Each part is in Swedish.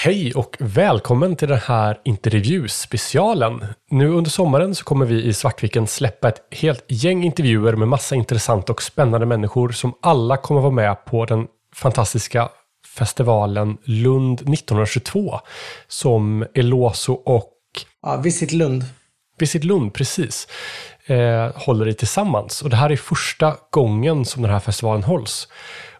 Hej och välkommen till den här intervjuspecialen. Nu under sommaren så kommer vi i Svartviken släppa ett helt gäng intervjuer med massa intressanta och spännande människor som alla kommer vara med på den fantastiska festivalen Lund 1922 som Eloso och Ja, Visit Lund. Visit Lund, precis, eh, håller i tillsammans. Och det här är första gången som den här festivalen hålls.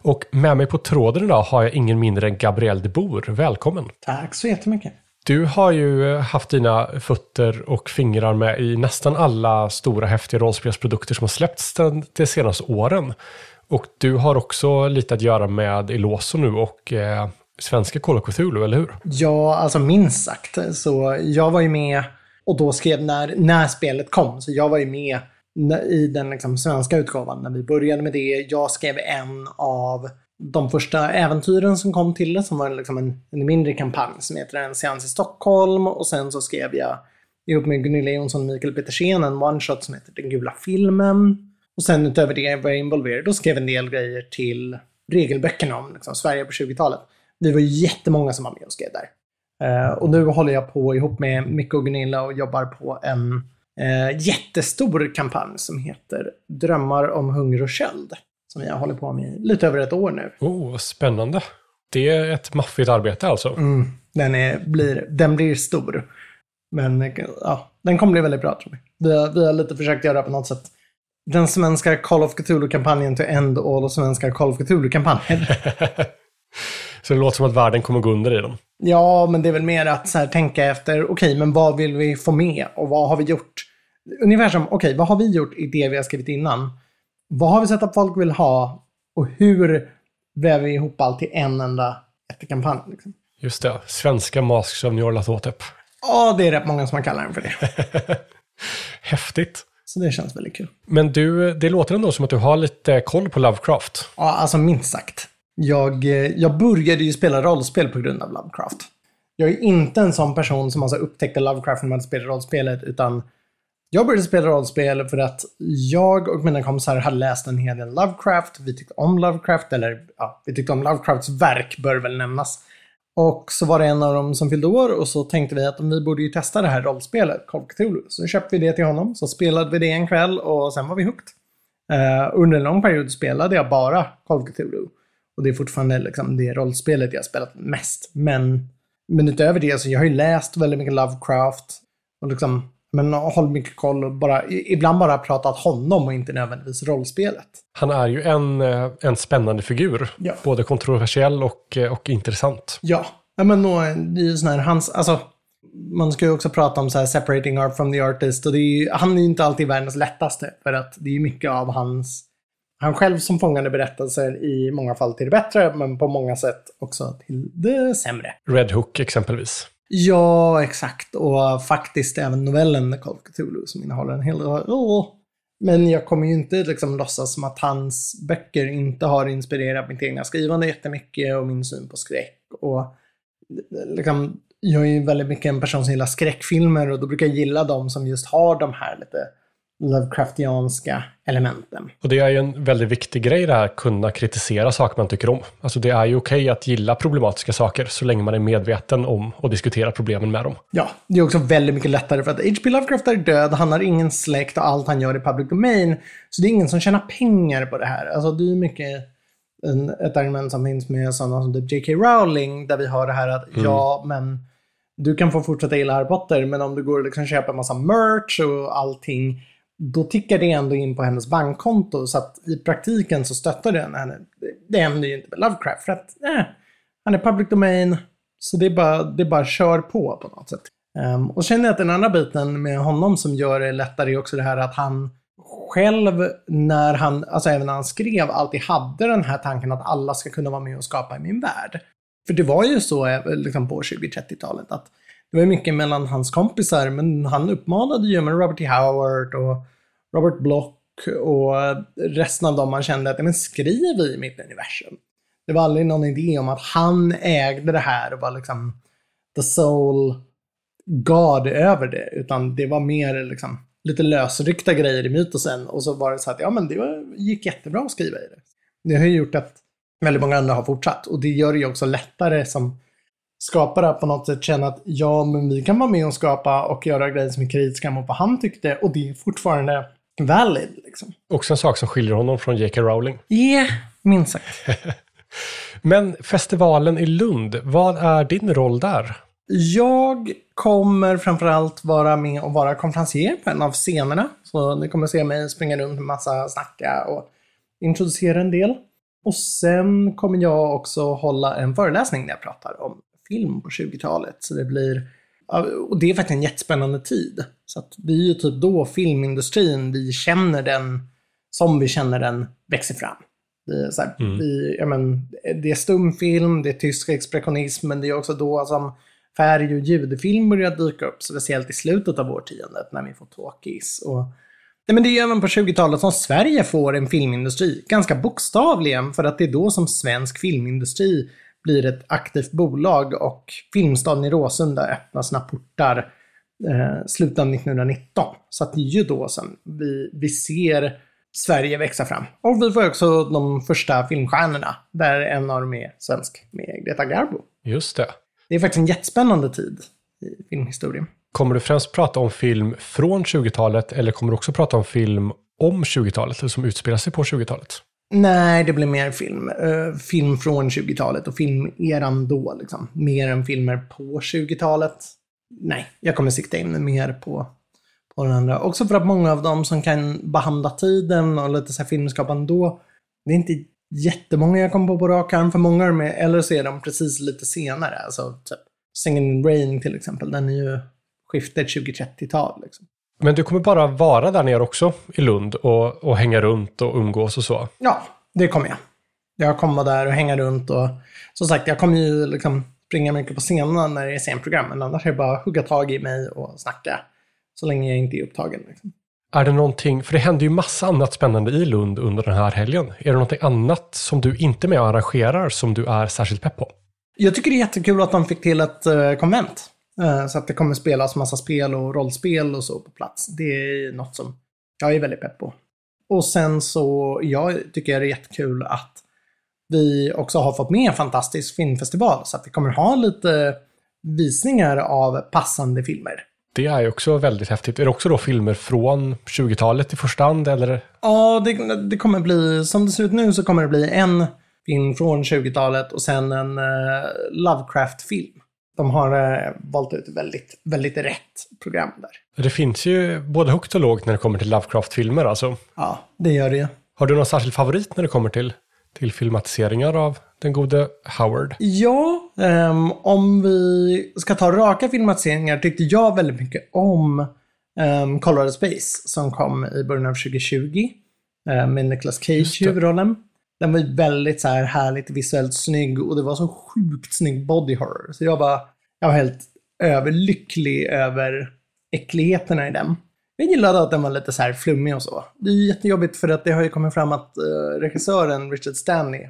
Och med mig på tråden idag har jag ingen mindre än Gabriel de Boer. Välkommen! Tack så jättemycket. Du har ju haft dina fötter och fingrar med i nästan alla stora häftiga rollspelsprodukter som har släppts de senaste åren. Och du har också lite att göra med Eloso nu och eh, svenska Call of Cthulhu, eller hur? Ja, alltså minst sagt. Så jag var ju med och då skrev när, när spelet kom. Så jag var ju med i den liksom, svenska utgåvan när vi började med det. Jag skrev en av de första äventyren som kom till det, som var liksom en, en mindre kampanj som heter En seans i Stockholm. Och sen så skrev jag ihop med Gunilla Jonsson och Mikael Petersen en one-shot som heter Den gula filmen. Och sen utöver det var jag involverad och skrev en del grejer till regelböckerna om liksom, Sverige på 20-talet. Vi var jättemånga som var med och skrev där. Uh, och nu håller jag på ihop med Micke och Gunilla och jobbar på en uh, jättestor kampanj som heter Drömmar om hunger och köld. Som jag håller på med lite över ett år nu. Oh, spännande. Det är ett maffigt arbete alltså. Mm, den, är, blir, den blir stor. Men ja, den kommer bli väldigt bra tror vi. Vi har, vi har lite försökt göra på något sätt den svenska Call of Cthulhu-kampanjen till end all svenska Call of Cthulhu-kampanjen. Så det låter som att världen kommer gå under i dem. Ja, men det är väl mer att så här, tänka efter, okej, okay, men vad vill vi få med och vad har vi gjort? Ungefär som, okej, okay, vad har vi gjort i det vi har skrivit innan? Vad har vi sett att folk vill ha och hur väver vi ihop allt till en enda jättekampanj? Liksom? Just det, svenska Masks of Nyarlathotep. Ja, det är rätt många som har kallat den för det. Häftigt. Så det känns väldigt kul. Men du, det låter ändå som att du har lite koll på Lovecraft. Ja, alltså minst sagt. Jag, eh, jag började ju spela rollspel på grund av Lovecraft. Jag är inte en sån person som alltså upptäckte Lovecraft när man spelade rollspelet, utan jag började spela rollspel för att jag och mina kompisar hade läst en hel del Lovecraft. Vi tyckte om Lovecraft, eller ja, vi tyckte om Lovecrafts verk, bör väl nämnas. Och så var det en av dem som fyllde år och så tänkte vi att vi borde ju testa det här rollspelet, Call Cthulhu. Så köpte vi det till honom, så spelade vi det en kväll och sen var vi hooked. Uh, under en lång period spelade jag bara Call of Cthulhu. Och det är fortfarande liksom det rollspelet jag spelat mest. Men, men utöver det så jag har ju läst väldigt mycket Lovecraft. Och liksom, men hållit mycket koll och bara, ibland bara pratat honom och inte nödvändigtvis rollspelet. Han är ju en, eh, en spännande figur. Ja. Både kontroversiell och, eh, och intressant. Ja, men då, det är ju sån här, hans, alltså, man ska ju också prata om så här separating art from the artist och det är ju, han är ju inte alltid världens lättaste för att det är ju mycket av hans han själv som fångade berättelser i många fall till det bättre, men på många sätt också till det sämre. Red Hook exempelvis. Ja, exakt. Och faktiskt även novellen Call of Cthulhu som innehåller en hel del... Oh. Men jag kommer ju inte liksom låtsas som att hans böcker inte har inspirerat mitt egna skrivande jättemycket och min syn på skräck. Och liksom, jag är ju väldigt mycket en person som gillar skräckfilmer och då brukar jag gilla de som just har de här lite Lovecraftianska elementen. Och det är ju en väldigt viktig grej det här, kunna kritisera saker man tycker om. Alltså det är ju okej okay att gilla problematiska saker så länge man är medveten om och diskuterar problemen med dem. Ja, det är också väldigt mycket lättare för att H.P. Lovecraft är död, han har ingen släkt och allt han gör är public domain. Så det är ingen som tjänar pengar på det här. Alltså det är mycket en, ett argument som finns med sådana som typ J.K. Rowling där vi har det här att mm. ja, men du kan få fortsätta gilla Harry Potter, men om du går och liksom köper en massa merch och allting då tickar det ändå in på hennes bankkonto. Så att i praktiken så stöttar den henne. Det händer ju inte med Lovecraft. För att eh, han är public domain. Så det är bara, det är bara kör på på något sätt. Um, och känner jag att den andra biten med honom som gör det lättare är också det här att han själv när han, alltså även när han skrev, alltid hade den här tanken att alla ska kunna vara med och skapa i min värld. För det var ju så eh, liksom på 20-30-talet att det var mycket mellan hans kompisar, men han uppmanade ju med Robert E. Howard och Robert Block och resten av dem man kände att, men skriv i mitt universum. Det var aldrig någon idé om att han ägde det här och var liksom the soul God över det, utan det var mer liksom lite lösryckta grejer i mytosen och så var det så att, ja men det var, gick jättebra att skriva i det. Det har ju gjort att väldigt många andra har fortsatt och det gör det ju också lättare som skapare på något sätt känna att ja, men vi kan vara med och skapa och göra grejer som är kritiska mot vad han tyckte och det är fortfarande valid. Liksom. Också en sak som skiljer honom från J.K. Rowling. Ja, yeah, minst sagt. Men festivalen i Lund, vad är din roll där? Jag kommer framförallt vara med och vara konferencier på en av scenerna. Så ni kommer se mig springa runt en massa, snacka och introducera en del. Och sen kommer jag också hålla en föreläsning där jag pratar om film på 20-talet. Så det blir, och det är faktiskt en jättespännande tid. Så att det är ju typ då filmindustrin, vi känner den som vi känner den, växer fram. Det är, så här, mm. vi, ja, men, det är stumfilm, det är tysk expressionism, men det är också då som färg och ljudfilm börjar dyka upp, speciellt i slutet av årtiondet när vi får talkies. Och, nej, men det är även på 20-talet som Sverige får en filmindustri, ganska bokstavligen, för att det är då som svensk filmindustri blir ett aktivt bolag och Filmstaden i Råsunda öppnar sina portar eh, slutet av 1919. Så att det är ju då som vi, vi ser Sverige växa fram. Och vi får också de första filmstjärnorna, där en av dem är svensk, med Greta Garbo. Just det. Det är faktiskt en jättespännande tid i filmhistorien. Kommer du främst prata om film från 20-talet eller kommer du också prata om film om 20-talet, som utspelar sig på 20-talet? Nej, det blir mer film. Uh, film från 20-talet och filmeran då, liksom. Mer än filmer på 20-talet. Nej, jag kommer sikta in mer på, på den andra. Också för att många av dem som kan behandla tiden och lite så här filmskapande då, det är inte jättemånga jag kommer på på rak arm, för många av dem är, eller så är de precis lite senare. Alltså typ Singin' in Rain till exempel, den är ju skiftet 20-30-tal. Liksom. Men du kommer bara vara där nere också i Lund och, och hänga runt och umgås och så? Ja, det kommer jag. Jag kommer vara där och hänga runt och som sagt, jag kommer ju liksom springa mycket på scenerna när det är scenprogram, men annars är det bara att hugga tag i mig och snacka så länge jag inte är upptagen. Liksom. Är det någonting, för det händer ju massa annat spännande i Lund under den här helgen. Är det någonting annat som du inte är med och arrangerar som du är särskilt pepp på? Jag tycker det är jättekul att de fick till ett uh, konvent. Uh, så att det kommer spelas massa spel och rollspel och så på plats. Det är något som jag är väldigt pepp på. Och sen så, jag tycker det är jättekul att vi också har fått med en fantastisk filmfestival. Så att vi kommer ha lite visningar av passande filmer. Det är ju också väldigt häftigt. Är det också då filmer från 20-talet i första hand? Eller? Ja, det, det, kommer bli, som det ser ut nu så kommer det bli en film från 20-talet och sen en uh, Lovecraft-film. De har uh, valt ut väldigt, väldigt rätt program där. Det finns ju både högt och lågt när det kommer till Lovecraft-filmer alltså. Ja, det gör det Har du någon särskild favorit när det kommer till, till filmatiseringar av den gode Howard? Ja, um, om vi ska ta raka filmatiseringar tyckte jag väldigt mycket om um, Colorado Space som kom i början av 2020 uh, med Nicolas Cage i huvudrollen. Den var ju väldigt så här härligt visuellt snygg och det var så sjukt snygg body horror. Så jag var, jag var helt överlycklig över äckligheterna i den. Jag gillade att den var lite så här flummig och så. Det är jättejobbigt för att det har ju kommit fram att uh, regissören Richard Stanley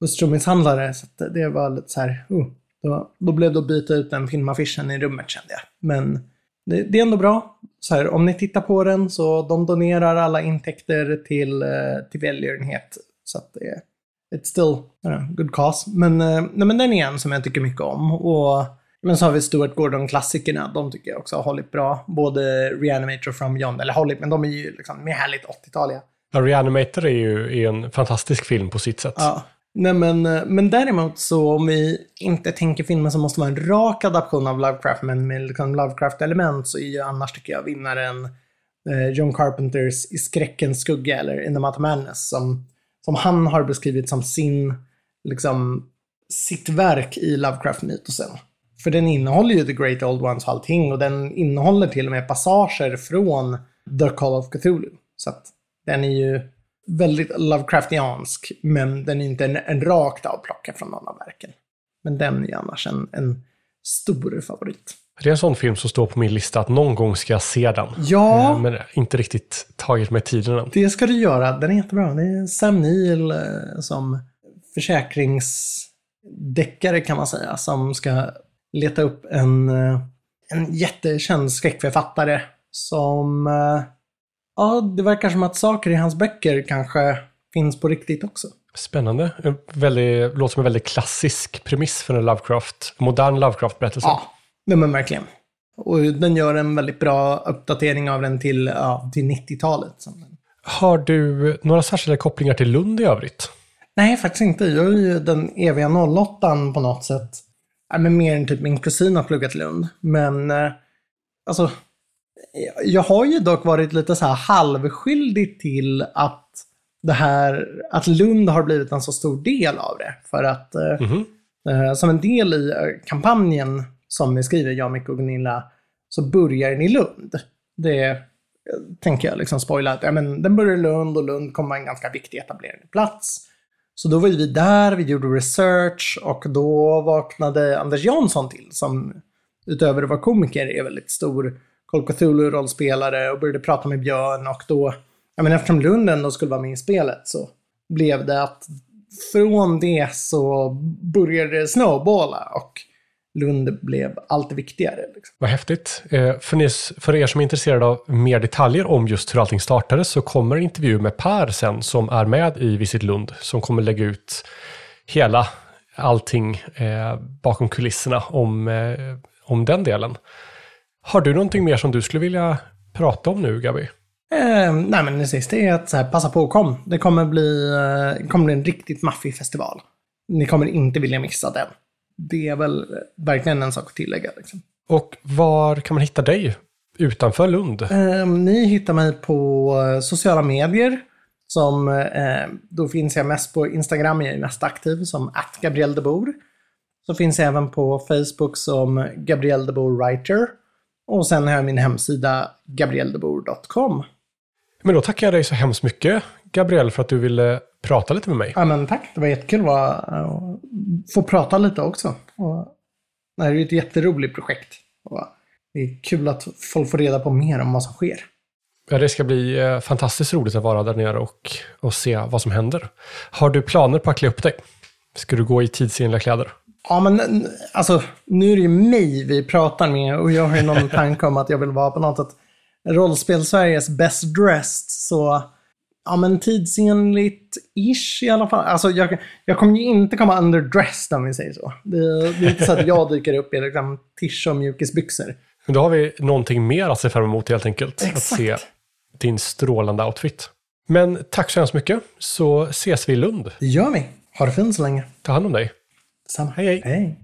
hustrumisshandlare. Så att det var lite så här, oh, uh, då, då blev det att byta ut den filmaffischen i rummet kände jag. Men det, det, är ändå bra. Så här, om ni tittar på den så de donerar alla intäkter till, eh, till välgörenhet. Så att det är it's still know, good cause. Men, uh, nej, men den är en som jag tycker mycket om. Och men så har vi Stuart Gordon-klassikerna. De tycker jag också har hållit bra. Både Reanimator From Beyond. Eller hållit, men de är ju liksom mer härligt 80-taliga. Ja, Reanimator är ju är en fantastisk film på sitt sätt. Ja. Nej men, eh, men däremot så om vi inte tänker filmen som måste vara en rak adaption av Lovecraft men med liksom Lovecraft-element så är ju annars tycker jag vinnaren eh, John Carpenters I skräckens skugga eller In the Madness som, som han har beskrivit som sin, liksom, sitt verk i Lovecraft-mytosen. För den innehåller ju The Great Old Ones och allting och den innehåller till och med passager från The Call of Cthulhu. Så att den är ju väldigt Lovecraftiansk, men den är inte en, en rakt avplockad från någon av verken. Men den är annars en, en stor favorit. Det är en sån film som står på min lista att någon gång ska jag se den. Ja. Eh, men inte riktigt tagit mig tiden än. Det ska du göra. Den är jättebra. Det är Sam Neill eh, som försäkringsdeckare kan man säga, som ska leta upp en, eh, en jättekänd skräckförfattare som Ja, det verkar som att saker i hans böcker kanske finns på riktigt också. Spännande. Väldigt, låter som en väldigt klassisk premiss för en Lovecraft, modern Lovecraft-berättelse. Ja, det men verkligen. Och den gör en väldigt bra uppdatering av den till, ja, till 90-talet. Har du några särskilda kopplingar till Lund i övrigt? Nej, faktiskt inte. Jag är ju den eviga 08 på något sätt. Ja, men mer än typ min kusin har pluggat Lund. Men, eh, alltså, jag har ju dock varit lite så här halvskyldig till att det här, att Lund har blivit en så stor del av det. För att mm -hmm. eh, som en del i eh, kampanjen som vi skriver, jag, Micke och Gunilla, så börjar den i Lund. Det tänker jag liksom spoila att ja, men den börjar i Lund och Lund kommer vara en ganska viktig etableringsplats. Så då var vi där, vi gjorde research och då vaknade Anders Jansson till som utöver att vara komiker är väldigt stor Call Cthulhu-rollspelare och började prata med Björn och då, ja men eftersom Lund ändå skulle vara med i spelet så blev det att från det så började det snowballa och Lund blev allt viktigare. Liksom. Vad häftigt. Eh, för, ni, för er som är intresserade av mer detaljer om just hur allting startade så kommer en intervju med Per sen som är med i Visit Lund som kommer lägga ut hela allting eh, bakom kulisserna om, eh, om den delen. Har du någonting mer som du skulle vilja prata om nu, Gabi? Eh, nej, men det sista är att så här, passa på och kom. Det kommer bli, eh, kommer bli en riktigt maffig festival. Ni kommer inte vilja missa den. Det är väl verkligen en sak att tillägga. Liksom. Och var kan man hitta dig utanför Lund? Eh, ni hittar mig på eh, sociala medier. Som, eh, då finns jag mest på Instagram, jag är mest aktiv som att Gabriel de Boer. Så finns jag även på Facebook som Gabriel de Boer Writer. Och sen har jag min hemsida gabrieldebor.com. Men då tackar jag dig så hemskt mycket, Gabriel, för att du ville prata lite med mig. Ja, men tack. Det var jättekul att få prata lite också. Och det här är ett jätteroligt projekt. Och det är kul att folk får reda på mer om vad som sker. Ja, det ska bli eh, fantastiskt roligt att vara där nere och, och se vad som händer. Har du planer på att klä upp dig? Ska du gå i tidsenliga kläder? Ja, men alltså, nu är det ju mig vi pratar med och jag har ju någon tanke om att jag vill vara på något sätt rollspel-Sveriges best dressed. Så, ja men tidsenligt-ish i alla fall. Alltså jag, jag kommer ju inte komma underdressed om vi säger så. Det, det är inte så att jag dyker upp i liksom tisch och mjukisbyxor. Då har vi någonting mer att se fram emot helt enkelt. Exakt. Att se din strålande outfit. Men tack så hemskt mycket, så ses vi i Lund. Det gör vi. Ha det fint så länge. Ta hand om dig. Samma. Hej, hej. hej.